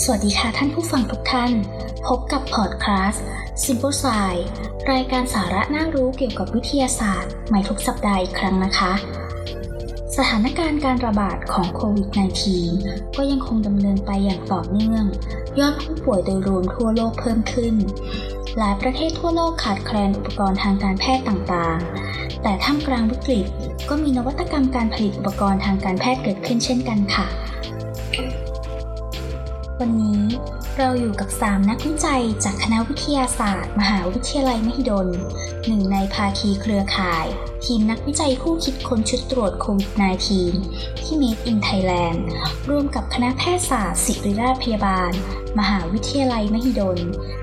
สวัสดีค่ะท่านผู้ฟังทุกท่าน พบกับพอดคาสต์ Simple Science รายการสาระน่ารู้เกี่ยวกับวิทยาศาสตร์ ใหม่ทุกสัปดาห์อีกครั้งนะคะ สถานการณ์การระบาดของโควิด -19 ก็ยังคงดำเนินไปอย่างต่อเนื่อง ยอดผู้ป่วยโดยรวมทั่วโลกเพิ่มขึ้น หลายประเทศทั่วโลกขาดแคลนอุปกรณ์ทางการแพทย์ต่างๆ แต่ท่ามกลางวิกฤตก็มีนวัตกรรมการผลิตอุปกรณ์ทางการแพทย์เกิดขึ้นเช่นกันค่ะ วันนี้ เราอยู่กับ 3 นักวิจัยจากคณะวิทยาศาสตร์ มหาวิทยาลัยมหิดล หนึ่งในภาคีเครือข่าย ทีมนักวิจัยผู้คิดค้นชุดตรวจโควิด -19 ที่ Made in Thailand ร่วมกับคณะแพทยศาสตร์ศิริราชพยาบาล มหาวิทยาลัยมหิดล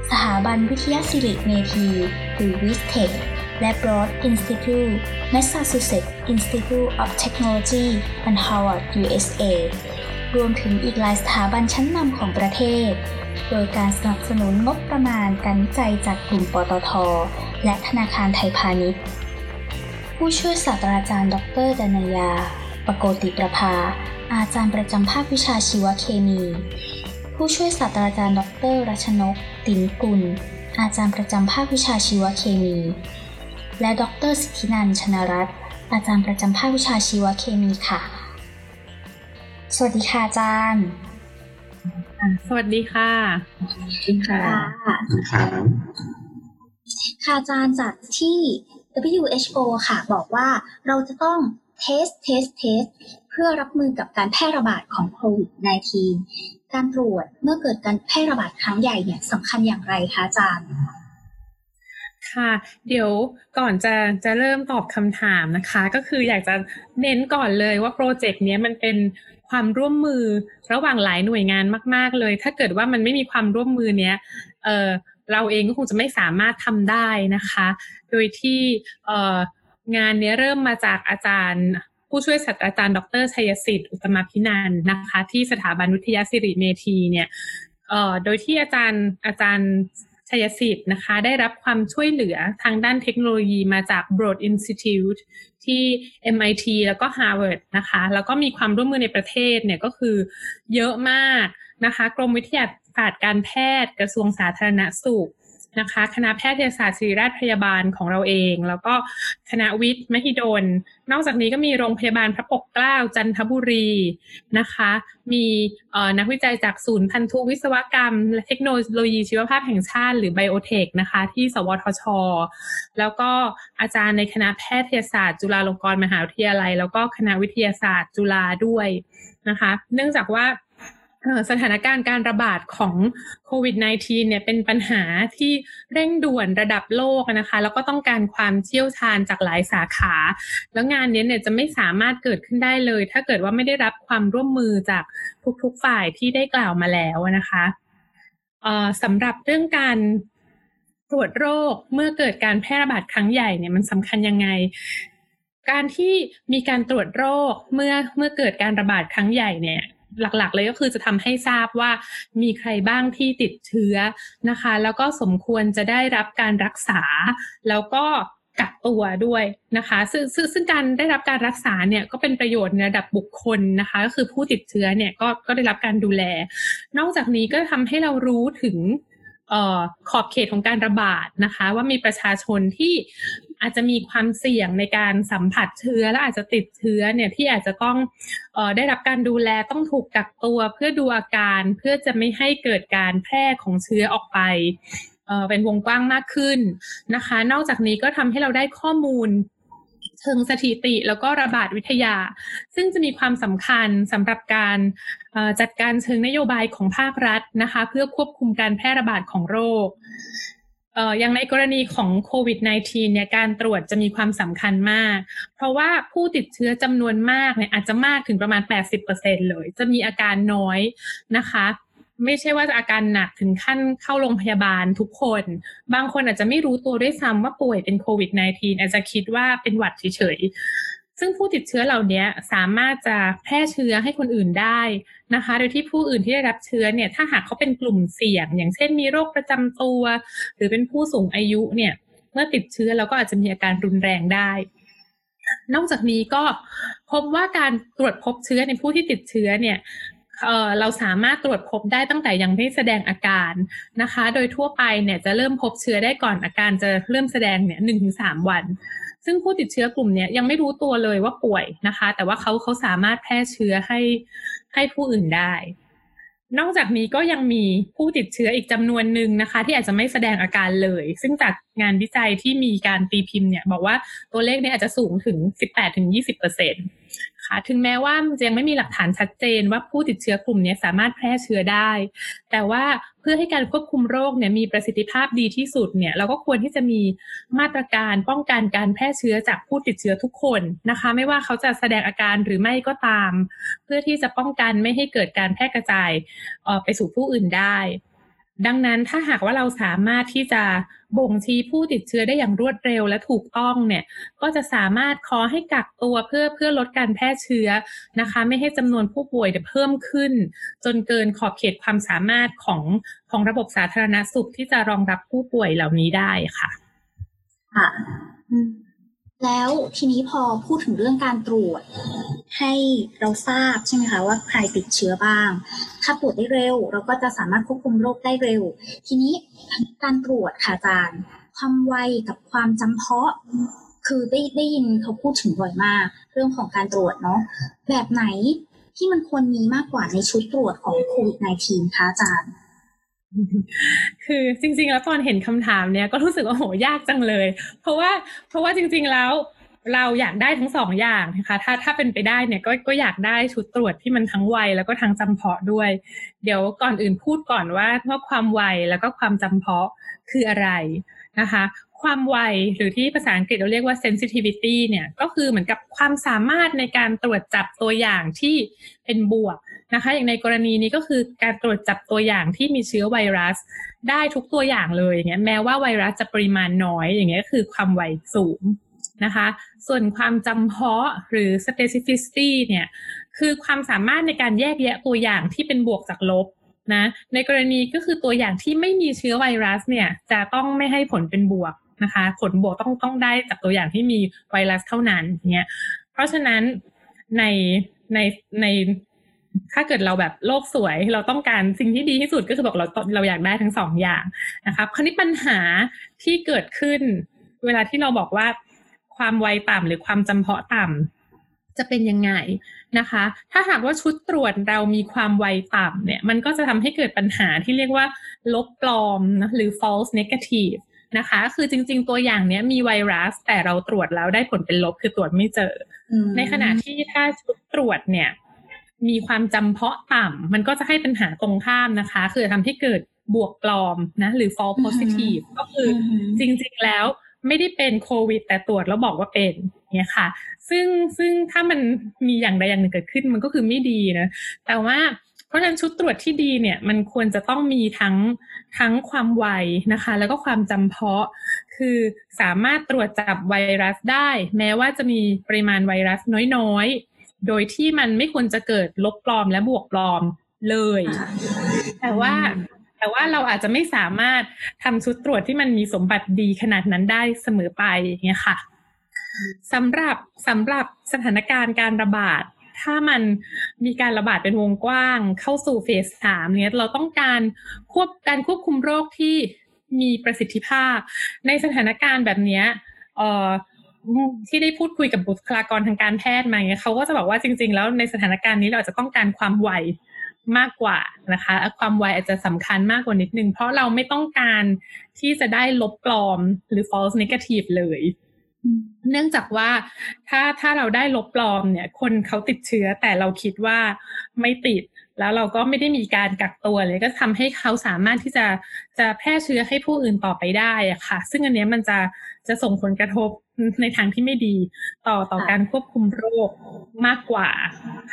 สถาบันวิทยาศิริเมธีหรือ w i s t e c h และ Broad Institute Massachusetts Institute of Technology and Harvard USA รวมถึงอีกหลายสถาบันชั้นนำของประเทศ โดยการสนับสนุนงบประมาณการวิจัยจากกลุ่มปตท และธนาคารไทยพาณิชย์ ผู้ช่วยศาสตราจารย์ ดรดนยา ปโกติประภา อาจารย์ประจำภาควิชาชีวเคมี ผู้ช่วยศาสตราจารย์ ดรรัชนก ตินกุล อาจารย์ประจำภาควิชาชีวเคมี และดรสิทธินันชนรัตน์อาจารย์ประจำภาควิชาชีวเคมีค่ะ สวัสดีค่ะอาจารย์ สวัสดีค่ะ สวัสดีค่ะค่ะค่ะอาจารย์จากที่ WHO ค่ะ บอกว่าเราจะต้อง test test test เพื่อรับมือกับการแพร่ระบาดของโควิด -19 การตรวจเมื่อเกิดการแพร่ระบาดครั้งใหญ่เนี่ยสำคัญอย่างไรคะอาจารย์ค่ะเดี๋ยวก่อนจะจะเริ่มตอบคำถามนะคะ ก็คืออยากจะเน้นก่อนเลยว่าโปรเจกต์นี้มันเป็น ความร่วมมือระหว่างหลายหน่วยงานมาก ๆ เลย ถ้าเกิดว่ามันไม่มีความร่วมมือเนี้ยเออเราเองก็คงจะไม่สามารถทำได้นะคะ โดยที่เอองานนี้เริ่มมาจากอาจารย์ผู้ช่วยศาสตราจารย์ ดรชัยสิทธิ์อุตมพินันนะคะ ที่สถาบันวิทยาศิริเมธีเนี่ยเออโดยที่อาจารย์อาจารย์ ชัยสิทธิ์นะคะ ได้รับความช่วยเหลือทางด้านเทคโนโลยีมาจาก Broad Institute ที่ MIT แล้วก็ Harvard นะคะ แล้วก็มีความร่วมมือในประเทศเนี่ยก็คือเยอะมากนะคะ กรมวิทยาศาสตร์การแพทย์กระทรวงสาธารณสุข นะคะคณะแพทยศาสตร์ศิริราชพยาบาลของเราเอง แล้วก็คณะวิทย์มหิดล นอกจากนี้ก็มีโรงพยาบาลพระปกเกล้าจันทบุรีนะคะ มีนักวิจัยจากศูนย์พันธุวิศวกรรม และเทคโนโลยีชีวภาพแห่งชาติหรือไบโอเทคนะคะ ที่สวทช แล้วก็อาจารย์ในคณะแพทยศาสตร์จุฬาลงกรณ์มหาวิทยาลัย แล้วก็คณะวิทยาศาสตร์จุฬาด้วยนะคะ เนื่องจากว่า สถานการณ์การระบาดของโควิด -19 เนี่ยเป็นปัญหาที่เร่งด่วนระดับโลกนะคะ แล้วก็ต้องการความเชี่ยวชาญจากหลายสาขา แล้วงานนี้เนี่ยจะไม่สามารถเกิดขึ้นได้เลย ถ้าเกิดว่าไม่ได้รับความร่วมมือจากทุกๆฝ่ายที่ได้กล่าวมาแล้วนะคะสำหรับเรื่องการตรวจโรคเมื่อเกิดการแพร่ระบาดครั้งใหญ่เนี่ยมันสำคัญยังไงการที่มีการตรวจโรคเมื่อเมื่อเกิดการระบาดครั้งใหญ่เนี่ย หลักๆ เลยก็คือจะทำให้ทราบว่ามีใครบ้างที่ติดเชื้อนะคะ แล้วก็สมควรจะได้รับการรักษา แล้วก็กักตัวด้วยนะคะซึ่งซึ่งซึ่งการได้รับการรักษาเนี่ยก็เป็นประโยชน์ในระดับบุคคลนะคะก็คือผู้ติดเชื้อเนี่ยก็ก็ได้รับการดูแล นอกจากนี้ก็ทำให้เรารู้ถึงขอบเขตของการระบาดนะคะ ว่ามีประชาชนที่ อาจจะมีความเสี่ยงในการสัมผัสเชื้อและอาจจะติดเชื้อเนี่ยที่อาจจะต้องออได้รับการดูแลต้องถูกกักตัวเพื่อดูอาการเพื่อจะไม่ให้เกิดการแพร่ของเชื้อออกไปเเป็นวงกว้างมากขึ้นนะคะ นอกจากนี้ก็ทำให้เราได้ข้อมูลเชิงสถิติแล้วก็ระบาดวิทยา ซึ่งจะมีความสำคัญสำหรับการจัดการเชิงนโยบายของภาครัฐนะคะ เพื่อควบคุมการแพร่ระบาดของโรค อย่างในกรณีของโควิด -19 เนี่ยการตรวจจะมีความสำคัญมาก เพราะว่าผู้ติดเชื้อจำนวนมากเนี่ยอาจจะมากถึงประมาณ 80%เลย จะมีอาการน้อยนะคะ ไม่ใช่ว่าจะอาการหนักถึงขั้นเข้าโรงพยาบาลทุกคน บางคนอาจจะไม่รู้ตัวด้วยซ้ำว่าป่วยเป็นโควิด -19 อาจจะคิดว่าเป็นหวัดเฉย ซึ่งผู้ติดเชื้อเหล่านี้สามารถจะแพร่เชื้อให้คนอื่นได้นะคะ โดยที่ผู้อื่นที่ได้รับเชื้อเนี่ยถ้าหากเขาเป็นกลุ่มเสี่ยง อย่างเช่นมีโรคประจำตัว หรือเป็นผู้สูงอายุเนี่ยเมื่อติดเชื้อเราก็อาจจะมีอาการรุนแรงได้ นอกจากนี้ก็พบว่าการตรวจพบเชื้อในผู้ที่ติดเชื้อเนี่ยเราสามารถตรวจพบได้ตั้งแต่ยังไม่แสดงอาการนะคะ โดยทั่วไปเนี่ยจะเริ่มพบเชื้อได้ก่อนอาการจะเริ่มแสดงเนี่ยหนึ่งถึงสามวัน ซึ่งผู้ติดเชื้อกลุ่มนี้ยังไม่รู้ตัวเลยว่าป่วยนะคะ แต่ว่าเขาเขาสามารถแพร่เชื้อให้ให้ผู้อื่นได้ นอกจากนี้ก็ยังมีผู้ติดเชื้ออีกจำนวนหนึ่งนะคะ ที่อาจจะไม่แสดงอาการเลย ซึ่งจากงานวิจัยที่มีการตีพิมพ์เนี่ย บอกว่าตัวเลขนี้อาจจะสูงถึง 18-20%เปอร์เซ็นต์ ถึงแม้ว่ายังไม่มีหลักฐานชัดเจนว่าผู้ติดเชื้อกลุ่มนี้สามารถแพร่เชื้อได้ แต่ว่าเพื่อให้การควบคุมโรคเนี่ยมีประสิทธิภาพดีที่สุดเนี่ยเราก็ควรที่จะมีมาตรการป้องกันการแพร่เชื้อจากผู้ติดเชื้อทุกคนนะคะ ไม่ว่าเขาจะแสดงอาการหรือไม่ก็ตาม เพื่อที่จะป้องกันไม่ให้เกิดการแพร่กระจายไปสู่ผู้อื่นได้ ดังนั้นถ้าหากว่าเราสามารถที่จะบ่งชี้ผู้ติดเชื้อได้อย่างรวดเร็วและถูกต้องเนี่ยก็จะสามารถขอให้กักตัวเพื่อเพื่อลดการแพร่เชื้อนะคะ ไม่ให้จำนวนผู้ป่วยเพิ่มขึ้น จนเกินขอบเขตความสามารถของของระบบสาธารณสุขที่จะรองรับผู้ป่วยเหล่านี้ได้ค่ะ ค่ะ แล้วทีนี้พอพูดถึงเรื่องการตรวจ ให้เราทราบใช่ไหมคะว่าใครติดเชื้อบ้าง ถ้าตรวจได้เร็ว เราก็จะสามารถควบคุมโรคได้เร็ว ทีนี้การตรวจค่ะอาจารย์ ความไวกับความจำเพาะ คือได้ได้ยินเขาพูดถึงบ่อยมาก เรื่องของการตรวจเนาะแบบไหนที่มันควรมีมากกว่าในชุดตรวจของโควิด -19 คะอาจารย์ คือจริง ๆ แล้วตอนเห็นคำถามเนี้ยก็รู้สึกว่าโหยากจังเลย เพราะว่าเพราะว่าจริง ๆ แล้วเราอยากได้ทั้งสองอย่างนะคะ ถ้าถ้าเป็นไปได้เนี่ยก็ก็อยากได้ชุดตรวจที่มันทั้งไวแล้วก็ทั้งจำเพาะด้วย เดี๋ยวก่อนอื่นพูดก่อนว่าว่าความไวแล้วก็ความจำเพาะคืออะไรนะคะ ความไวหรือที่ภาษาอังกฤษเราเรียกว่า sensitivity เนี่ยก็คือเหมือนกับความสามารถในการตรวจจับตัวอย่างที่เป็นบวก นะคะ อย่างในกรณีนี้ก็คือการตรวจจับตัวอย่างที่มีเชื้อไวรัส ได้ทุกตัวอย่างเลยอย่างเงี้ยแม้ว่าไวรัสจะปริมาณน้อยอย่างเงี้ยคือความไวสูงนะคะ ส่วนความจำเพาะหรือ specificity เนี่ยคือความสามารถในการแยกแยะตัวอย่างที่เป็นบวกจากลบนะในกรณีก็คือตัวอย่างที่ไม่มีเชื้อไวรัสเนี่ยจะต้องไม่ให้ผลเป็นบวกนะคะ ผลบวกต้องต้องได้จากตัวอย่างที่มีไวรัสเท่านั้นเนี่ยเพราะฉะนั้นในในใน ถ้าเกิดเราแบบโลกสวยเราต้องการสิ่งที่ดีที่สุดก็คือบอกเราเราอยากได้ทั้งสองอย่างนะคะคราวนี้ปัญหาที่เกิดขึ้น เวลาที่เราบอกว่าความไวต่ำหรือความจำเพาะต่ำจะเป็นยังไงนะคะ ถ้าหากว่าชุดตรวจเรามีความไวต่ำเนี่ย มันก็จะทำให้เกิดปัญหาที่เรียกว่า ลบปลอมนะหรือ false negative นะคะ คือจริง ๆ ตัวอย่างเนี้ยมีไวรัสแต่เราตรวจแล้วได้ผลเป็นลบคือตรวจไม่เจอ ในขณะที่ถ้าชุดตรวจเนี่ย มีความจำเพาะต่ำมันก็จะให้ปัญหาตรงข้ามนะคะ คือทำให้เกิดบวกปลอมนะหรือ false positive ก็คือจริงๆแล้วไม่ได้เป็นโควิด แต่ตรวจแล้วบอกว่าเป็นเนี่ยค่ะ ซึ่งซึ่งถ้ามันมีอย่างใดอย่างหนึ่งเกิดขึ้นมันก็คือไม่ดีนะ แต่ว่าเพราะฉะนั้นชุดตรวจที่ดีเนี่ยมันควรจะต้องมีทั้งทั้งความไวนะคะ แล้วก็ความจำเพาะ คือสามารถตรวจจับไวรัสได้ แม้ว่าจะมีปริมาณไวรัสน้อย โดยที่มันไม่ควรจะเกิดลบปลอมและบวกปลอมเลย แต่ว่าแต่ว่าเราอาจจะไม่สามารถทำชุดตรวจที่มันมีสมบัติดีขนาดนั้นได้เสมอไปอย่างเงี้ยค่ะสำหรับสำหรับสถานการณ์การระบาด ถ้ามันมีการระบาดเป็นวงกว้าง เข้าสู่เฟสสามเนี้ยเราต้องการควบการควบคุมโรคที่มีประสิทธิภาพ ในสถานการณ์แบบนี้เอ่อ ที่ได้พูดคุยกับบุคลากรทางการแพทย์มาเนี่ยเขาก็จะบอกว่าจริง ๆ แล้วในสถานการณ์นี้เราจะต้องการความไวมากกว่านะคะ ความไวอาจจะสำคัญมากกว่านิดนึง เพราะเราไม่ต้องการที่จะได้ลบปลอมหรือ false negative เลย เนื่องจากว่าถ้าถ้าเราได้ลบปลอมเนี่ย คนเขาติดเชื้อแต่เราคิดว่าไม่ติด แล้วเราก็ไม่ได้มีการกักตัวเลยก็ทำให้เขาสามารถที่จะจะแพร่เชื้อให้ผู้อื่นต่อไปได้อะค่ะ ซึ่งอันนี้มันจะ จะส่งผลกระทบในทางที่ไม่ดีต่อต่อการควบคุมโรคมากกว่า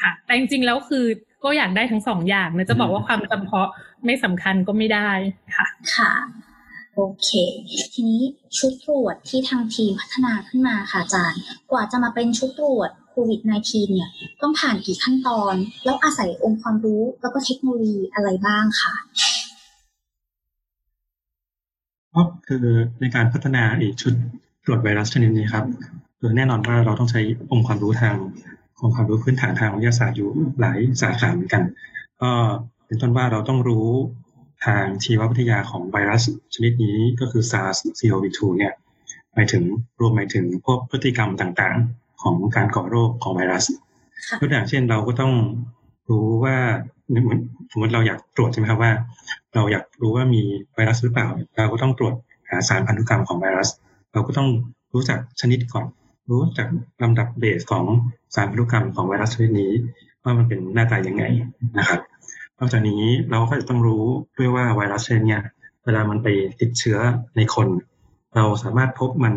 ค่ะ แต่จริงๆแล้วคือก็อยากได้ทั้งสองอย่างนะจะบอกว่าความจำเพาะไม่สำคัญก็ไม่ได้ค่ะ ค่ะ โอเค ทีนี้ชุดตรวจที่ทางทีมพัฒนาขึ้นมาค่ะอาจารย์ กว่าจะมาเป็นชุดตรวจโควิด -19 เนี่ย ต้องผ่านกี่ขั้นตอน แล้วอาศัยองค์ความรู้แล้วก็เทคโนโลยีอะไรบ้างคะ ก็คือในการพัฒนาอีกชุดตรวจไวรัสชนิดนี้ครับคือแน่นอนว่าเราต้องใช้องค์ความรู้ทางองค์ความรู้พื้นฐานทางวิทยาศาสตร์อยู่หลายสาขาเหมือนกัน ก็เป็นต้นว่าเราต้องรู้ทางชีววิทยาของไวรัสชนิดนี้ก็คือ SARS-CoV-2 เนี่ยหมายถึงรวมหมายถึงพวกพฤติกรรมต่างๆ ของการก่อโรคของไวรัสตัวอย่างเช่นเราก็ต้องรู้ว่า สมมติเราอยากตรวจใช่ไหมครับว่า เราอยากรู้ว่ามีไวรัสหรือเปล่า เราก็ต้องตรวจหาสารพันธุกรรมของไวรัส เราก็ต้องรู้จักชนิดก่อน รู้จักลำดับเบสของสารพันธุกรรมของไวรัสชนิดนี้ ว่ามันเป็นหน้าตายังไงนะครับนอกจากนี้เราก็จะต้องรู้ด้วยว่าไวรัสชนิดนี้เวลามันไปติดเชื้อในคน เราสามารถพบมัน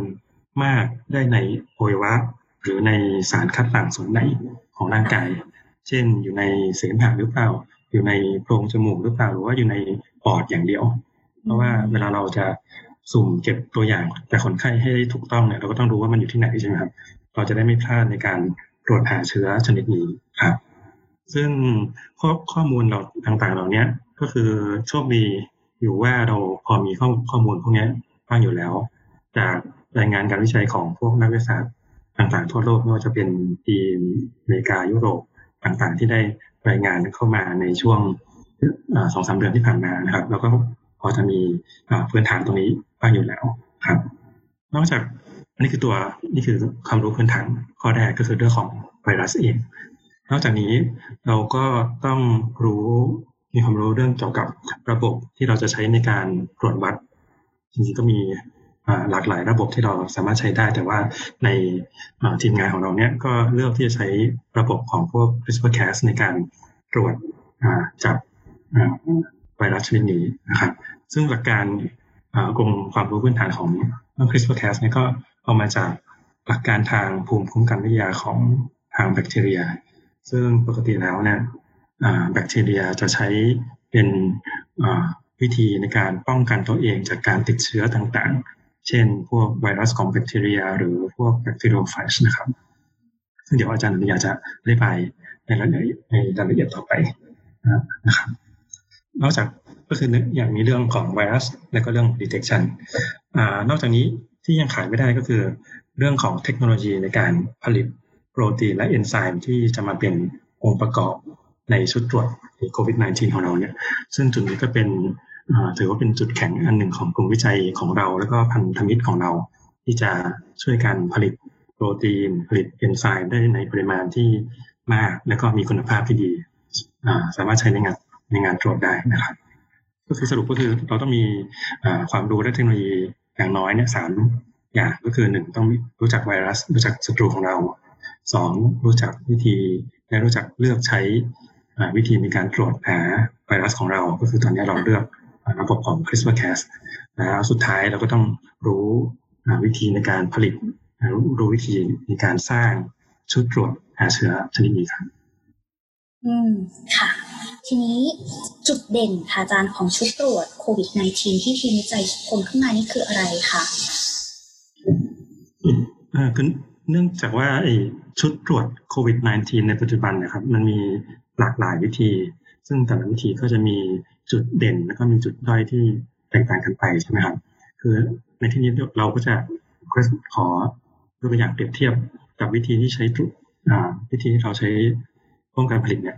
มากได้ในอวัยวะ หรือในสารคัดหลั่งส่วนไหนของร่างกาย เช่น อยู่ในเสมหะหรือเปล่า อยู่ในโพรงจมูกหรือเปล่า หรือว่าอยู่ในปอดอย่างเดียว เพราะว่าเวลาเราจะสุ่มเก็บตัวอย่างแต่คนไข้ให้ถูกต้องเนี่ยเราก็ต้องรู้ว่ามันอยู่ที่ไหนใช่ไหมครับเราจะได้ไม่พลาดในการตรวจหาเชื้อชนิดนี้ครับ ซึ่งข้อข้อมูลเราต่างๆ เหล่านี้ก็คือโชคดีอยู่ว่าเราพอมีข้อข้อมูลพวกนี้บ้างอยู่แล้ว จากรายงานการวิจัยของพวกนักวิทยาศาสตร์ต่างๆทั่วโลกไม่ว่าจะเป็นทีมอเมริกายุโรป ต่างๆ ที่ได้รายงานเข้ามาในช่วงสองสามเดือนที่ผ่านมานะครับ แล้วก็พอจะมีพื้นฐานตรงนี้บ้างอยู่แล้วครับ นอกจากอันนี้คือตัวนี่คือความรู้พื้นฐานข้อแรกก็คือเรื่องของไวรัสเอง นอกจากนี้เราก็ต้องรู้มีความรู้เรื่องเกี่ยวกับระบบที่เราจะใช้ในการตรวจวัดจริงๆก็มี หลากหลายระบบที่เราสามารถใช้ได้ แต่ว่าในทีมงานของเราเนี่ยก็เลือกที่จะใช้ระบบของพวก CRISPR-Cas ในการตรวจจับไวรัสชนิดนี้นะครับซึ่งหลักการกรมความรู้พื้นฐานของ CRISPR-Cas เนี่ยก็เอามาจากหลักการทางภูมิคุ้มกันวิทยาของทางแบคทีเรีย ซึ่งปกติแล้วเนี่ยแบคทีเรียจะใช้เป็นวิธีในการป้องกันตัวเองจากการติดเชื้อต่างๆ เช่น พวกไวรัสของแบคทีเรีย หรือพวกแบคทีเรียไฟชนะครับ ซึ่งเดี๋ยวอาจารย์อนุญาจะได้ไปในรายละเอียดในรายละเอียดต่อไปนะครับ นอกจากก็คืออย่างมีเรื่องของไวรัส และก็เรื่อง detection อนอกจากนี้ที่ยังขายไม่ได้ก็คือเรื่องของเทคโนโลยีในการผลิตโปรตีนและเอนไซม์ที่จะมาเป็นองค์ประกอบในชุดตรวจโควิด -19 ของเราเนี่ย ซึ่งจุดนี้ก็เป็น ถือว่าเป็นจุดแข็งอันหนึ่งของกลุ่มวิจัยของเรา แล้วก็พันธมิตรของเรา ที่จะช่วยกันผลิตโปรตีน ผลิตเอนไซม์ได้ในปริมาณที่มาก และก็มีคุณภาพที่ดี สามารถใช้ในงานในงานตรวจได้นะครับ ก็คือสรุปก็คือเราต้องมีความรู้และเทคโนโลยีอย่างน้อยเนี่ยสามอย่างก็คือหนึ่งต้องรู้จักไวรัส รู้จักศัตรูของเราสองรู้จักวิธีและรู้จักเลือกใช้วิธีในการตรวจหาไวรัสของเรา ก็คือตอนนี้เราเลือก ระบบของ CRISPR-Cas แล้วสุดท้ายเราก็ต้องรู้วิธีในการผลิต รู้วิธีในการสร้างชุดตรวจหาเชื้อชนิดนี้ครับอืมค่ะ ทีนี้จุดเด่นค่ะอาจารย์ของชุดตรวจโควิด -19 ที่ทีมวิจัยคนขึ้นมานี่คืออะไรคะอ่าคือเนื่องจากว่าไอ้ชุดตรวจโควิด -19 ในปัจจุบันนะครับ มันมีหลากหลายวิธี ซึ่งแต่ละวิธีก็จะมี จุดเด่นแล้วก็มีจุดด้อยที่แตกต่างกันไปใช่ไหมครับ คือในที่นี้เราก็จะขอยกตัวอย่างเปรียบเทียบกับวิธีที่ใช้วิธีที่เราใช้ป้องกันผลิตเนี่ย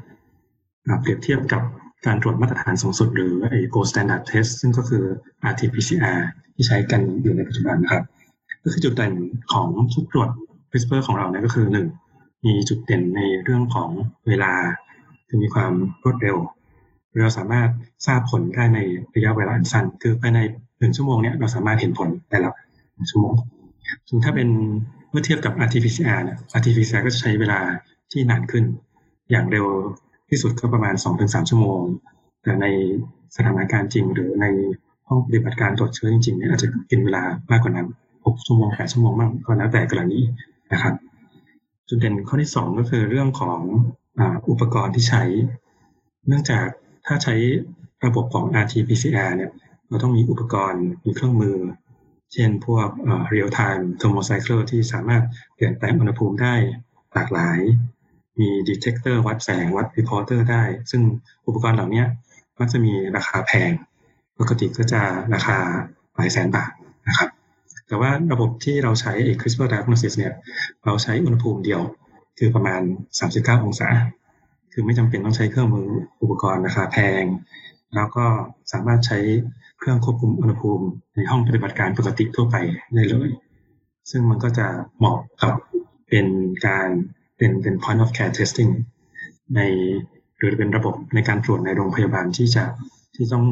เปรียบเทียบกับการตรวจมาตรฐานสูงสุด หรือไอ้ gold standard test ซึ่งก็คือ RT-PCR ที่ใช้กันอยู่ในปัจจุบันนะครับ ก็คือจุดเด่นของชุดตรวจ CRISPR ของเราเนี่ยก็คือหนึ่งมีจุดเด่นในเรื่องของเวลา คือมีความรวดเร็ว เราสามารถทราบผลได้ในระยะเวลาอันสั้น คือภายในหนึ่งชั่วโมงเนี่ยเราสามารถเห็นผลได้แล้วหนึ่งชั่วโมงซึ่งถ้าเป็นเมื่อเทียบกับ RT-PCR เนี่ย RT-PCR ก็จะใช้เวลาที่นานขึ้น อย่างเร็วที่สุดก็ประมาณ 2-3 ชั่วโมง แต่ในสถานการณ์จริง หรือในห้องปฏิบัติการตรวจเชื้อจริงๆเนี่ยอาจจะกินเวลามากกว่านั้น 6 ชั่วโมง 8 ชั่วโมงบ้างก็แล้วแต่กรณีนะครับจุดเด่นข้อที่สองก็คือเรื่องของอุปกรณ์ที่ใช้ เนื่องจาก ถ้าใช้ระบบของ RT-PCR เนี่ยเราต้องมีอุปกรณ์มีเครื่องมือ เช่นพวก real time thermocycle ที่สามารถเปลี่ยนแปลงอุณหภูมิได้หลากหลาย มี detector วัดแสงวัด reporter ได้ ซึ่งอุปกรณ์เหล่านี้มักจะมีราคาแพง ปกติก็จะราคาหลายแสนบาทนะครับ แต่ว่าระบบที่เราใช้ CRISPR Diagnosis เนี่ยเราใช้อุณหภูมิเดียวคือประมาณ 39 องศา คือไม่จำเป็นต้องใช้เครื่องมืออุปกรณ์ราคาแพง แล้วก็สามารถใช้เครื่องควบคุมอุณหภูมิ ในห้องปฏิบัติการปกติทั่วไปได้เลย ซึ่งมันก็จะเหมาะกับเป็นการเป็นเป็น point of care testing ในหรือเป็นระบบในการตรวจในโรงพยาบาลที่จะที่ต้อง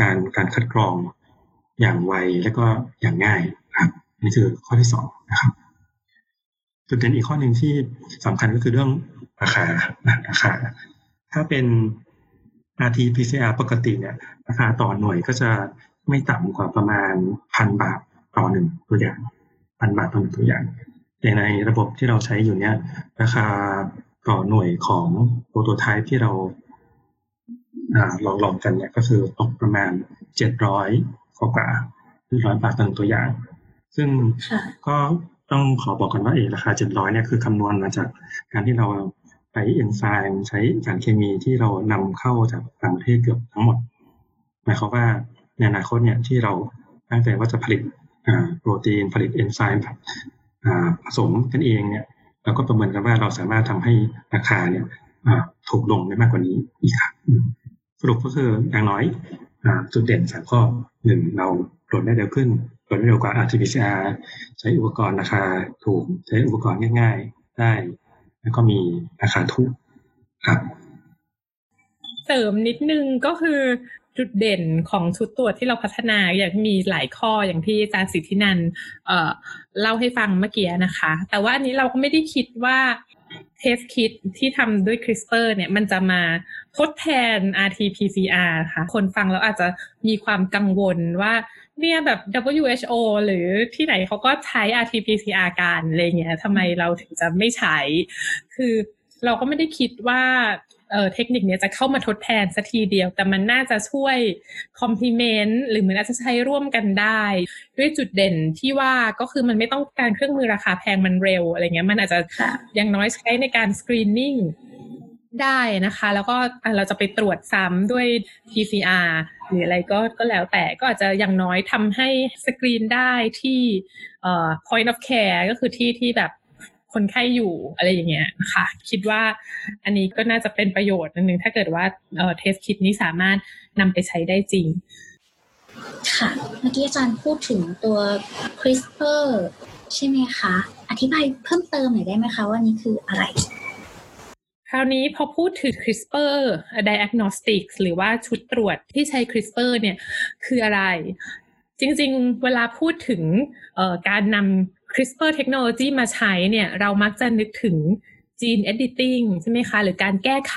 การการคัดกรองอย่างไวและก็อย่างง่ายครับนี่คือข้อที่สองนะครับจุดเด่นอีกข้อหนึ่งที่สำคัญก็คือเรื่อง ราคาราคา ถ้าเป็น RT-PCR ปกติเนี่ย ราคาต่อหน่วยก็จะไม่ต่ำกว่าประมาณพันบาทต่อหนึ่งตัวอย่างพันบาทต่อหนึ่งตัวอย่างแต่ในระบบที่เราใช้อยู่เนี่ย ราคาต่อหน่วยของโปรโตไทป์ที่เราลองลองกันเนี่ยก็คือตกประมาณเจ็ดร้อยกว่าหรือร้อยบาทต่อตัวอย่าง ซึ่งก็ต้องขอบอกกันว่าเอราคาเจ็ดร้อยเนี่ยคือคำนวณมาจากการที่เราใช้เอนไซม์ใช้สารเคมีที่เรานำเข้าจากต่างประเทศเกือบทั้งหมดหมายความว่าในอนาคตเนี่ยที่เราตั้งใจว่าจะผลิตโปรตีนผลิตเอนไซม์ผสมกันเองเนี่ยเราก็ประเมินกันว่าเราสามารถทำให้ราคาเนี่ยถูกลงได้มากกว่านี้อีกครับสรุปก็คืออย่างน้อยจุดเด่นสามข้อหนึ่งเราตรวจได้เร็วขึ้นตรวจได้เร็วกว่า RT-PCR ใช้อุปกรณ์ราคาถูกใช้อุปกรณ์ง่าย ๆ ได้ แล้วก็มีราคาถูกครับเสริมนิดนึงก็คือจุดเด่นของชุดตรวจที่เราพัฒนาอย่างมีหลายข้ออย่างที่อาจารย์สิทธินันเอ่อเล่าให้ฟังเมื่อกี้นะคะ แต่ว่าอันนี้เราก็ไม่ได้คิดว่าเทสคิดที่ทำด้วยคริสเปอร์เนี่ยมันจะมาทดแทน RT-PCR ค่ะ คนฟังแล้วอาจจะมีความกังวลว่า เนี่ยแบบ WHO หรือที่ไหนเขาก็ใช้ RT-PCR กันอะไรเงี้ยทำไมเราถึงจะไม่ใช้ คือเราก็ไม่ได้คิดว่าเอ่อเทคนิคเนี้ยจะเข้ามาทดแทนสักทีเดียว แต่มันน่าจะช่วยคอมพลีเมนต์หรือเหมือนอาจจะใช้ร่วมกันได้ ด้วยจุดเด่นที่ว่าก็คือมันไม่ต้องการเครื่องมือราคาแพงมันเร็วอะไรเงี้ยมันอาจจะอย่างน้อยใช้ในการ screening ได้นะคะ แล้วก็เราจะไปตรวจซ้ำด้วย PCR หรืออะไรก็ก็แล้วแต่ก็อาจจะอย่างน้อยทำให้สกรีนได้ที่เอ่อ point of care ก็คือที่ที่แบบคนไข้อยู่อะไรอย่างเงี้ยค่ะ คิดว่าอันนี้ก็น่าจะเป็นประโยชน์นึงถ้าเกิดว่าเอ่อ test kit นี้สามารถนำไปใช้ได้จริง ค่ะเมื่อกี้อาจารย์พูดถึงตัว CRISPR ใช่ไหมคะ อธิบายเพิ่มเติมหน่อยได้ไหมคะว่านี่คืออะไร คราวนี้พอพูดถึง CRISPR diagnostics หรือว่าชุดตรวจที่ใช้ CRISPR เนี่ยคืออะไร จริงๆ เวลาพูดถึงการนำ CRISPR เทคโนโลยีมาใช้เนี่ยเรามักจะนึกถึง gene editing ใช่ไหมคะ หรือการแก้ไข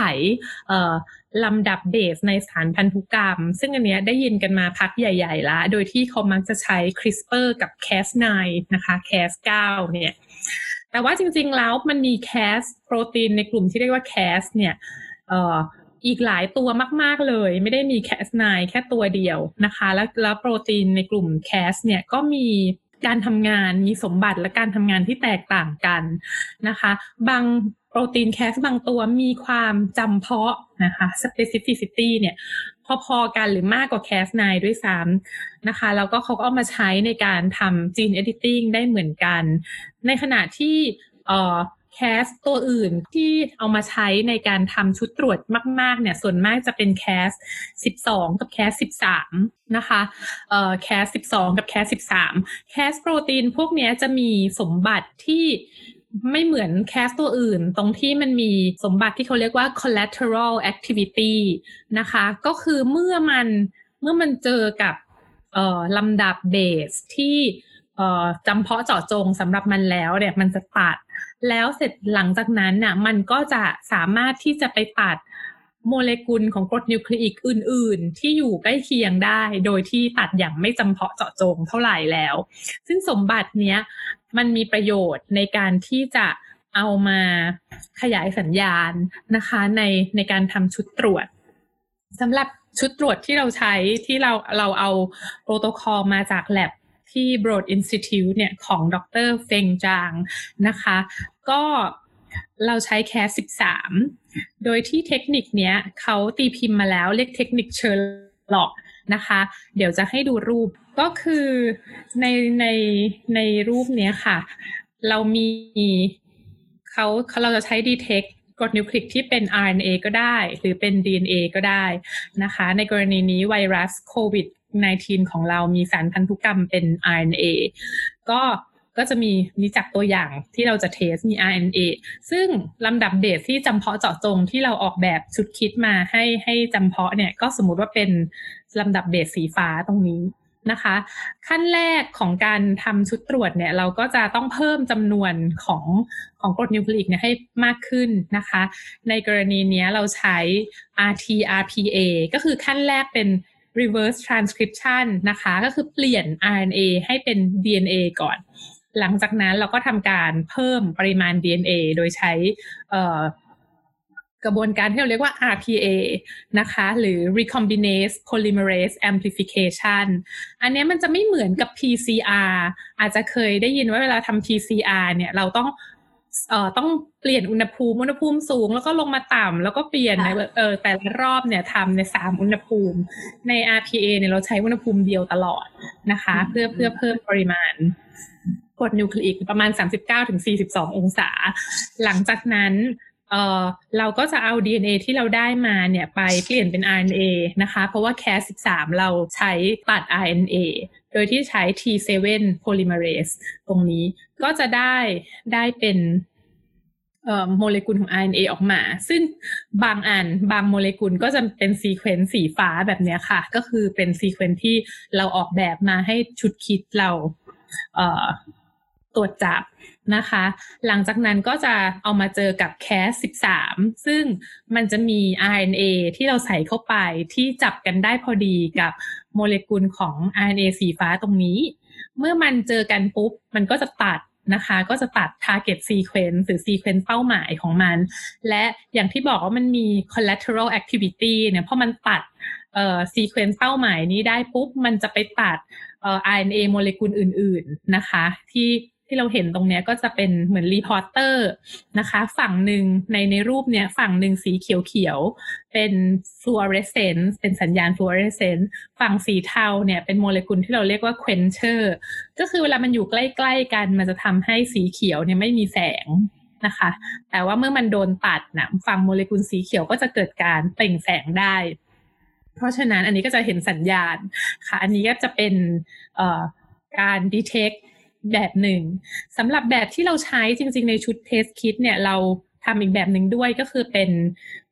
ลำดับเบสในสารพันธุกรรม ซึ่งอันเนี้ยได้ยินกันมาพักใหญ่ๆละโดยที่เขามักจะใช้ CRISPR กับ Cas9 นะคะ Cas9 เนี่ย แต่ว่าจริง ๆ แล้วมันมี Cas โปรตีนในกลุ่มที่เรียกว่า Cas เนี่ยอีกหลายตัวมาก ๆ เลย ไม่ได้มี Cas9 แค่ตัวเดียวนะคะ แล้วแล้วโปรตีนในกลุ่ม Cas เนี่ยก็มีการทำงานมีสมบัติและการทำงานที่แตกต่างกันนะคะ บาง โปรตีน Cas บางตัวมีความจำเพาะนะคะ specificity เนี่ยพอๆกันหรือมากกว่า Cas9 ด้วยซ้ำนะคะ แล้วก็เขาก็เอามาใช้ในการทำ gene editing ได้เหมือนกัน ในขณะที่เอ่อ Cas ตัวอื่นที่เอามาใช้ในการทำชุดตรวจมาก ๆ เนี่ย ส่วนมากจะเป็น Cas12 กับ Cas13 นะคะเอ่อ Cas12 กับ Cas13 Cas โปรตีนพวกนี้จะมีสมบัติที่ ไม่เหมือน Cas ตัวอื่น ตรงที่มันมีสมบัติที่เขาเรียกว่า collateral activity นะคะ ก็คือเมื่อมันเมื่อมันเจอกับลำดับเบสที่จำเพาะเจาะจงสำหรับมันแล้วเนี่ยมันจะตัด แล้วเสร็จหลังจากนั้นน่ะมันก็จะสามารถที่จะไปตัดโมเลกุลของกรดนิวคลีอิกอื่น ๆ ที่อยู่ใกล้เคียงได้ โดยที่ตัดอย่างไม่จำเพาะเจาะจงเท่าไหร่แล้ว ซึ่งสมบัติเนี้ย มันมีประโยชน์ในการที่จะเอามาขยายสัญญาณนะคะ ในในการทำชุดตรวจสำหรับชุดตรวจที่เราใช้ที่เราเราเอาโปรโตคอลมาจาก lab ที่ Broad Institute เนี่ยของดรเฟงจางนะคะ ก็เราใช้ Cas13 โดยที่เทคนิคเนี้ยเขาตีพิมพ์มาแล้วเรียกเทคนิค SHERLOCK นะคะ เดี๋ยวจะให้ดูรูปก็คือในในในรูปเนี้ยค่ะ เรามีเขาเราจะใช้ detect กรดนิวคลีกที่เป็น RNA ก็ได้ หรือเป็น DNA ก็ได้นะคะ ในกรณีนี้ไวรัสโควิด -19 ของเรามีสารพันธุกรรมเป็น RNA ก็ก็จะมีมีจากตัวอย่างที่เราจะเทสมี RNA ซึ่งลำดับเบสที่จำเพาะเจาะจงที่เราออกแบบชุดคิดมาให้ให้จำเพาะเนี่ยก็สมมติว่าเป็น ลำดับเบสสีฟ้าตรงนี้นะคะ ขั้นแรกของการทำชุดตรวจเนี่ยเราก็จะต้องเพิ่มจำนวนของของกรดนิวคลีอิกเนี่ยให้มากขึ้นนะคะ ในกรณีนี้เราใช้ RT-RPA ก็คือขั้นแรกเป็น reverse transcription นะคะ ก็คือเปลี่ยน RNA ให้เป็น DNA ก่อน หลังจากนั้นเราก็ทำการเพิ่มปริมาณ DNA โดยใช้ กระบวนการที่เราเรียกว่า RPA นะคะ หรือ recombinase polymerase amplification อันนี้มันจะไม่เหมือนกับ PCR อาจจะเคยได้ยินว่าเวลาทำ PCR เนี่ยเราต้องเอ่อต้องเปลี่ยนอุณหภูมิอุณหภูมิสูง แล้วก็ลงมาต่ำแล้วก็เปลี่ยนในเออแต่ละรอบเนี่ยทำในสามอุณหภูมิ ใน RPA เนี่ยเราใช้อุณหภูมิเดียวตลอดนะคะ เพื่อเพื่อเพิ่มปริมาณกรดนิวคลีอิกประมาณ 39-42 องศา หลังจากนั้น เออเราก็จะเอา DNA ที่เราได้มาเนี่ยไปเปลี่ยนเป็น RNA นะคะ เพราะว่า Cas13 เราใช้ตัด RNA โดยที่ใช้ T7 polymerase ตรงนี้ก็จะได้ได้เป็นโมเลกุลของ RNA ออกมา ซึ่งบางอันบางโมเลกุลก็จะเป็น sequence สีฟ้าแบบนี้ค่ะ ก็คือเป็น sequence ที่เราออกแบบมาให้ชุด kit เราตรวจจับนะคะ หลังจากนั้นก็จะเอามาเจอกับ Cas13 ซึ่งมันจะมี RNA ที่เราใส่เข้าไปที่จับกันได้พอดีกับโมเลกุลของ RNA สีฟ้าตรงนี้ เมื่อมันเจอกันปุ๊บ มันก็จะตัดนะคะ ก็จะตัด target sequence หรือ sequence เป้าหมายของมัน และอย่างที่บอกว่ามันมี collateral activity เนี่ยเพราะมันตัดเอ่อ sequence เป้าหมายนี้ได้ปุ๊บ มันจะไปตัดเอ่อ RNA โมเลกุลอื่น ๆ นะคะ ที่ ที่เราเห็นตรงนี้ก็จะเป็นเหมือน reporter นะคะ ฝั่งหนึ่งในในรูปเนี้ยฝั่งหนึ่งสีเขียวๆ เป็น fluorescence เป็นสัญญาณ fluorescence ฝั่งสีเทาเนี่ยเป็นโมเลกุลที่เราเรียกว่า quencher ก็คือเวลามันอยู่ใกล้ๆกันมันจะทำให้สีเขียวเนี่ยไม่มีแสงนะคะ แต่ว่าเมื่อมันโดนตัดนะฝั่งโมเลกุลสีเขียวก็จะเกิดการเปล่งแสงได้ เพราะฉะนั้นอันนี้ก็จะเห็นสัญญาณค่ะ อันนี้ก็จะเป็นการ detect แบบหนึ่งสำหรับแบบที่เราใช้จริง ๆ ในชุด test kit เนี่ยเราทำอีกแบบหนึ่งด้วยก็คือเป็น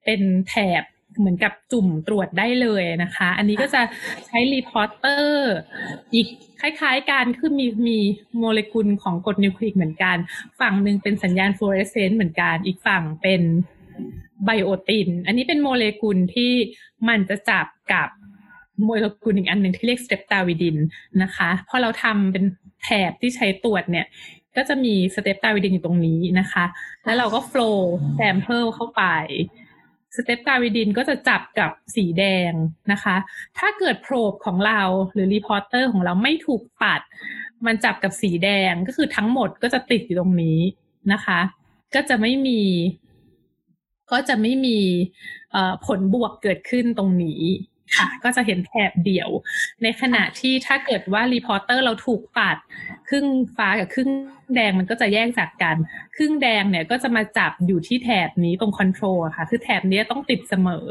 เป็นแถบเหมือนกับจุ่มตรวจได้เลยนะคะ อันนี้ก็จะใช้ reporter อีกคล้ายๆกันคือมีมีโมเลกุลของกรดนิวคลีอิกเหมือนกัน ฝั่งหนึ่งเป็นสัญญาณฟลูออเรสเซนต์เหมือนกัน อีกฝั่งเป็นไบโอติน อันนี้เป็นโมเลกุลที่มันจะจับกับ โมเลกุลอีกอันหนึ่งที่เรียก streptavidin นะคะพอเราทำเป็นแถบที่ใช้ตรวจเนี่ย ก็จะมี streptavidin อยู่ตรงนี้นะคะ แล้วเราก็ flow sample เข้าไป streptavidin ก็จะจับกับสีแดงนะคะ ถ้าเกิด probe ของเราหรือ reporter ของเราไม่ถูกปัด มันจับกับสีแดงก็คือทั้งหมดก็จะติดอยู่ตรงนี้นะคะ ก็จะไม่มี ก็จะไม่มีผลบวกเกิดขึ้นตรงนี้ ค่ะ ก็จะเห็นแถบเดี่ยว ในขณะที่ถ้าเกิดว่ารีพอร์เตอร์เราถูกปัด ครึ่งฟ้ากับครึ่งแดงมันก็จะแยกจากกัน ครึ่งแดงเนี่ยก็จะมาจับอยู่ที่แถบนี้ตรง control ค่ะ คือแถบนี้ต้องติดเสมอ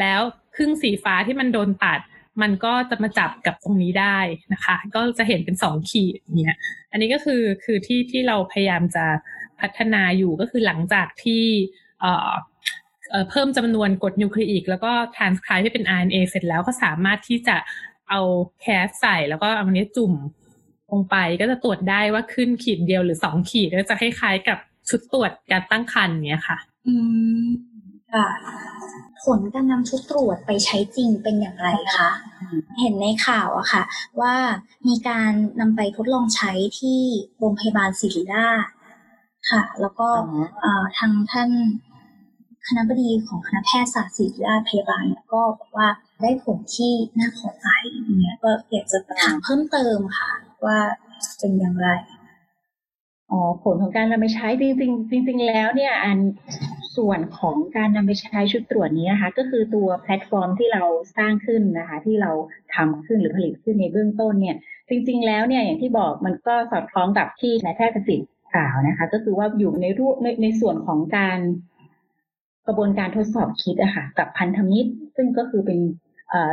แล้วครึ่งสีฟ้าที่มันโดนตัดมันก็จะมาจับกับตรงนี้ได้นะคะ ก็จะเห็นเป็นสองขีดเนี่ยอันนี้ก็คือคือที่ที่เราพยายามจะพัฒนาอยู่ก็คือหลังจากที่ เอ่อเพิ่มจำนวนกรดนิวคลีอิกแล้วก็ทรานสครายให้เป็น RNA เสร็จแล้วก็สามารถที่จะเอาแคสใส่แล้วก็เอาอันนี้จุ่มลงไปก็จะตรวจได้ว่าขึ้นขีดเดียวหรือสองขีดก็จะคล้ายๆกับชุดตรวจการตั้งครรภ์เนี้ยค่ะ อืมค่ะผลการนำชุดตรวจไปใช้จริงเป็นอย่างไรคะเห็นในข่าวอะค่ะ ว่ามีการนำไปทดลองใช้ที่โรงพยาบาลศิริราชค่ะ แล้วก็ทางท่าน คณะบดีของคณะแพทยศาสตร์ศิริราชพยาบาลเนี่ยก็บอกว่าได้ผลที่น่าพอใจเนี่ยก็อยากจะถามเพิ่มเติมค่ะ ว่าเป็นอย่างไรอ๋อผลของการนำไปใช้จริงๆจริงๆแล้วเนี่ยอันส่วนของการนำไปใช้ชุดตรวจนี้นะคะ ก็คือตัวแพลตฟอร์มที่เราสร้างขึ้นนะคะ ที่เราทำขึ้นหรือผลิตขึ้นในเบื้องต้นเนี่ย จริง ๆ แล้วเนี่ยอย่างที่บอกมันก็สอดคล้องกับที่นายแพทย์ประสิทธิ์กล่าวนะคะ ก็คือว่าอยู่ในรูปในในส่วนของการ กระบวนการทดสอบคิดอะค่ะกับพันธมิตร ซึ่งก็คือเป็น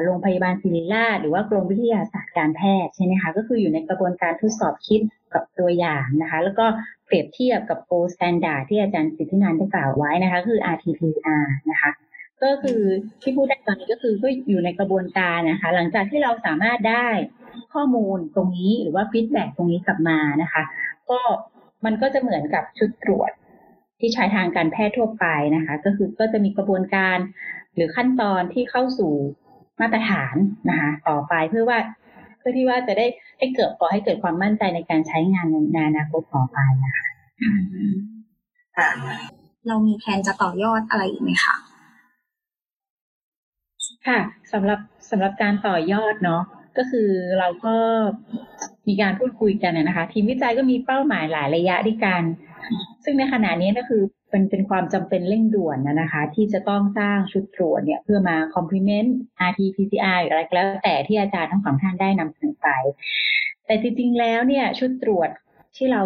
โรงพยาบาลศิริราชหรือว่ากรมวิทยาศาสตร์การแพทย์ใช่ไหมคะก็คืออยู่ในกระบวนการทดสอบคิดกับตัวอย่างนะคะ แล้วก็เปรียบเทียบกับ gold standard ที่อาจารย์สิทธินันได้กล่าวไว้นะคะ คือ RT-PCR นะคะ ก็คือที่พูดได้ตอนนี้ก็คือก็อยู่ในกระบวนการนะคะ หลังจากที่เราสามารถได้ข้อมูลตรงนี้หรือว่าฟีดแบ็ตรงนี้กลับมานะคะ ก็มันก็จะเหมือนกับชุดตรวจ ที่ใช้ทางการแพทย์ทั่วไปนะคะ ก็คือก็จะมีกระบวนการหรือขั้นตอนที่เข้าสู่มาตรฐานนะคะต่อไปเพื่อว่าเพื่อที่ว่าจะได้ให้เกิดก่อให้เกิดความมั่นใจในการใช้งานในอนาคตต่อไปนะคะเรามีแผนจะต่อยอดอะไรอีกไหมคะค่ะสำหรับสำหรับการต่อยอดเนาะก็คือเราก็ มีการพูดคุยกันนะคะ ทีมวิจัยก็มีเป้าหมายหลายระยะด้วยกัน ซึ่งในขณะนี้ก็คือเป็นเป็นความจำเป็นเร่งด่วนนะคะ ที่จะต้องสร้างชุดตรวจเนี่ยเพื่อมา complement RT-PCR อะไรก็แล้วแต่ที่อาจารย์ทั้งสองท่านได้นำเสนอไป แต่จริงๆแล้วเนี่ยชุดตรวจที่เรา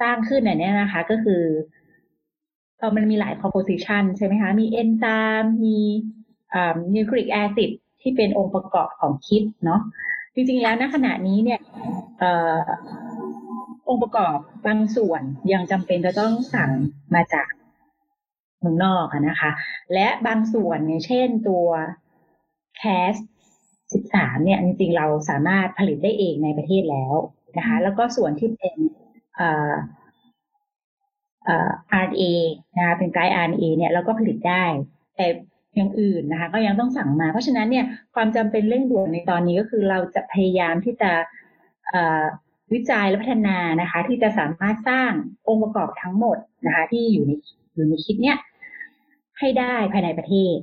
สร้างขึ้นเนี่ยนะคะ ก็คือเออมันมีหลาย composition ใช่ไหมคะ มีเอนไซม์มีนิวคลีอิกแอซิดที่เป็นองค์ประกอบของคิดเนาะ จริงๆแล้วณขณะนี้เนี่ยองค์ประกอบบางส่วนยังจำเป็นจะต้องสั่งมาจากเมืองนอกนะคะ และบางส่วนเนี่ยเช่นตัวแคส13เนี่ย จริงๆเราสามารถผลิตได้เองในประเทศแล้วนะคะ แล้วก็ส่วนที่เป็นเอ่อเอ่อ RNA นะคะเป็นไกด์ RNA เนี่ยเราก็ผลิตได้ แต่ อย่างอื่นนะคะ ก็ยังต้องสั่งมา เพราะฉะนั้นเนี่ยความจำเป็นเร่งด่วนในตอนนี้ก็คือเราจะพยายามที่จะวิจัยและพัฒนานะคะ ที่จะสามารถสร้างองค์ประกอบทั้งหมดนะคะ ที่อยู่ในอยู่ในคิดเนี้ยให้ได้ภายในประเทศ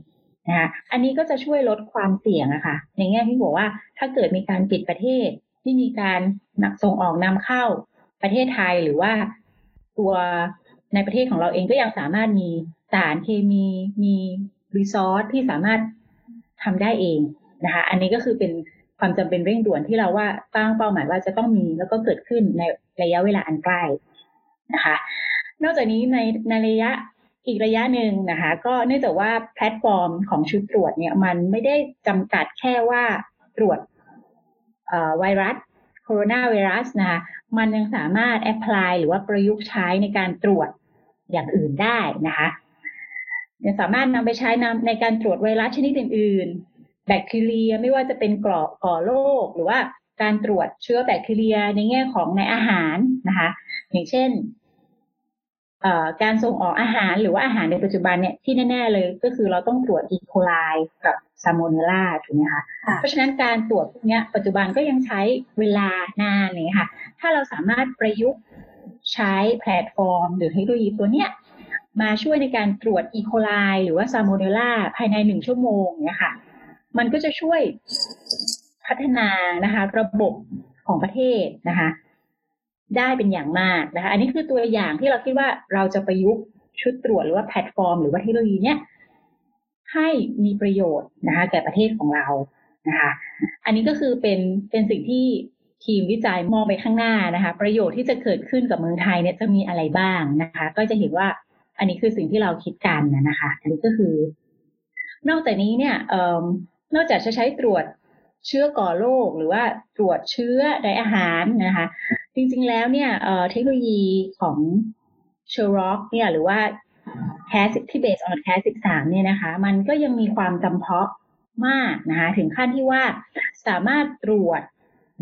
นะคะอันนี้ก็จะช่วยลดความเสี่ยงอะคะ่ะ ในแง่ที่บอกว่าถ้าเกิดมีการปิดประเทศที่มีการนักส่งออกนำเข้าประเทศไทยหรือว่าตัวในประเทศของเราเองก็ยังสามารถมีสารเคมีมี รีซอสที่สามารถทำได้เองนะคะ อันนี้ก็คือเป็นความจำเป็นเร่งด่วนที่เราว่าตั้งเป้าหมายว่าจะต้องมีแล้วก็เกิดขึ้นในระยะเวลาอันใกล้นะคะ นอกจากนี้ในในระยะอีกระยะหนึ่งนะคะ ก็เนื่องจากว่าแพลตฟอร์มของชุดตรวจเนี่ย มันไม่ได้จำกัดแค่ว่าตรวจไวรัสโคโรนาไวรัสนะคะมันยังสามารถ apply หรือว่าประยุกต์ใช้ในการตรวจอย่างอื่นได้นะคะ ยังสามารถนำไปใช้นำในการตรวจไวรัสชนิดอื่น ๆ แบคทีเรียไม่ว่าจะเป็นกรอก่อโรคหรือว่าการตรวจเชื้อแบคทีเรียในแง่ของในอาหารนะคะ อย่างเช่นการส่งออกอาหารหรือว่าอาหารในปัจจุบันเนี่ยที่แน่ๆเลยก็คือเราต้องตรวจอีโคไลกับซาลโมเนลลาถูกไหมคะเพราะฉะนั้นการตรวจเนี้ยปัจจุบันก็ยังใช้เวลานานเลยค่ะ ถ้าเราสามารถประยุกต์ใช้แพลตฟอร์ม หรือเทคโนโลยีตัวเนี้ย มาช่วยในการตรวจอีโคไลหรือว่าซาลโมเนลลาภายในหนึ่งชั่วโมงเนี่ยค่ะ มันก็จะช่วยพัฒนานะคะ ระบบของประเทศนะคะ ได้เป็นอย่างมากนะคะ อันนี้คือตัวอย่างที่เราคิดว่าเราจะประยุกต์ชุดตรวจหรือว่าแพลตฟอร์ม หรือว่าเทคโนโลยีเนี้ยให้มีประโยชน์นะคะแก่ประเทศของเรานะคะ อันนี้ก็คือเป็นเป็นสิ่งที่ทีมวิจัยมองไปข้างหน้านะคะ ประโยชน์ที่จะเกิดขึ้นกับเมืองไทยเนี่ยจะมีอะไรบ้างนะคะ ก็จะเห็นว่า อันนี้คือสิ่งที่เราคิดกันนะคะ อันนี้ก็คือ นอกจากนี้เนี่ยนอกจากจะใช้ตรวจเชื้อก่อโรคหรือว่าตรวจเชื้อในอาหารนะคะ จริง ๆ แล้วเนี่ยเทคโนโลยีของ SHERLOCK เนี่ยหรือว่า Cas ที่ based on Cas สิบสามเนี่ยนะคะ มันก็ยังมีความจำเพาะมากนะคะ ถึงขั้นที่ว่าสามารถตรวจ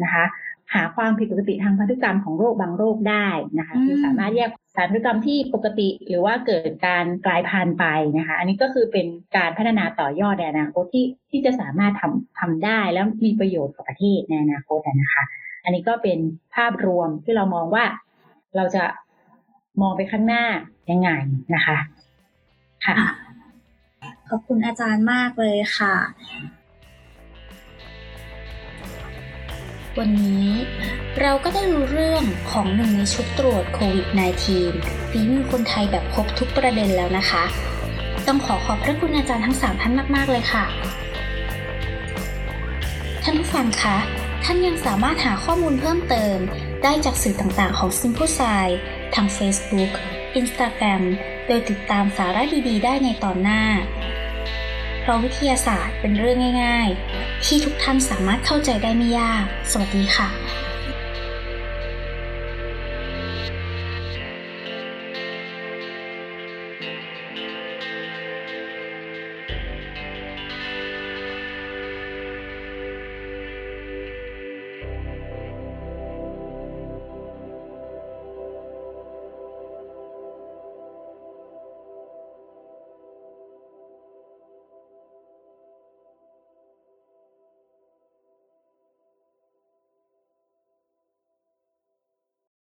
นะคะ หาความผิดปกติทางพันธุกรรมของโรคบางโรคได้นะคะคือสามารถแยกสารพันธุกรรมที่ปกติหรือว่าเกิดการกลายพันธุ์ไปนะคะ อันนี้ก็คือเป็นการพัฒนาต่อยอดในอนาคตที่ที่จะสามารถทำทำได้แล้วมีประโยชน์กับประเทศในอนาคตนะคะ อันนี้ก็เป็นภาพรวมที่เรามองว่าเราจะมองไปข้างหน้ายังไงนะคะ ค่ะ ขอบคุณอาจารย์มากเลยค่ะ วันนี้เราก็ได้รู้เรื่องของหนึ่งในชุดตรวจโควิด -19 ฝีมือคนไทยแบบครบทุกประเด็นแล้วนะคะ ต้องขอขอบพระคุณอาจารย์ทั้งสามท่านมาก ๆ เลยค่ะ ท่านผู้ฟังคะ ท่านยังสามารถหาข้อมูลเพิ่มเติม ได้จากสื่อต่างๆ ของ Simple s i ทาง Facebook Instagram โดยติดตามสาระดีๆ ได้ในตอนหน้า เพราะวิทยาศาสตร์เป็นเรื่องง่าย ๆ ที่ทุกท่านสามารถเข้าใจได้ไม่ยาก สวัสดีค่ะ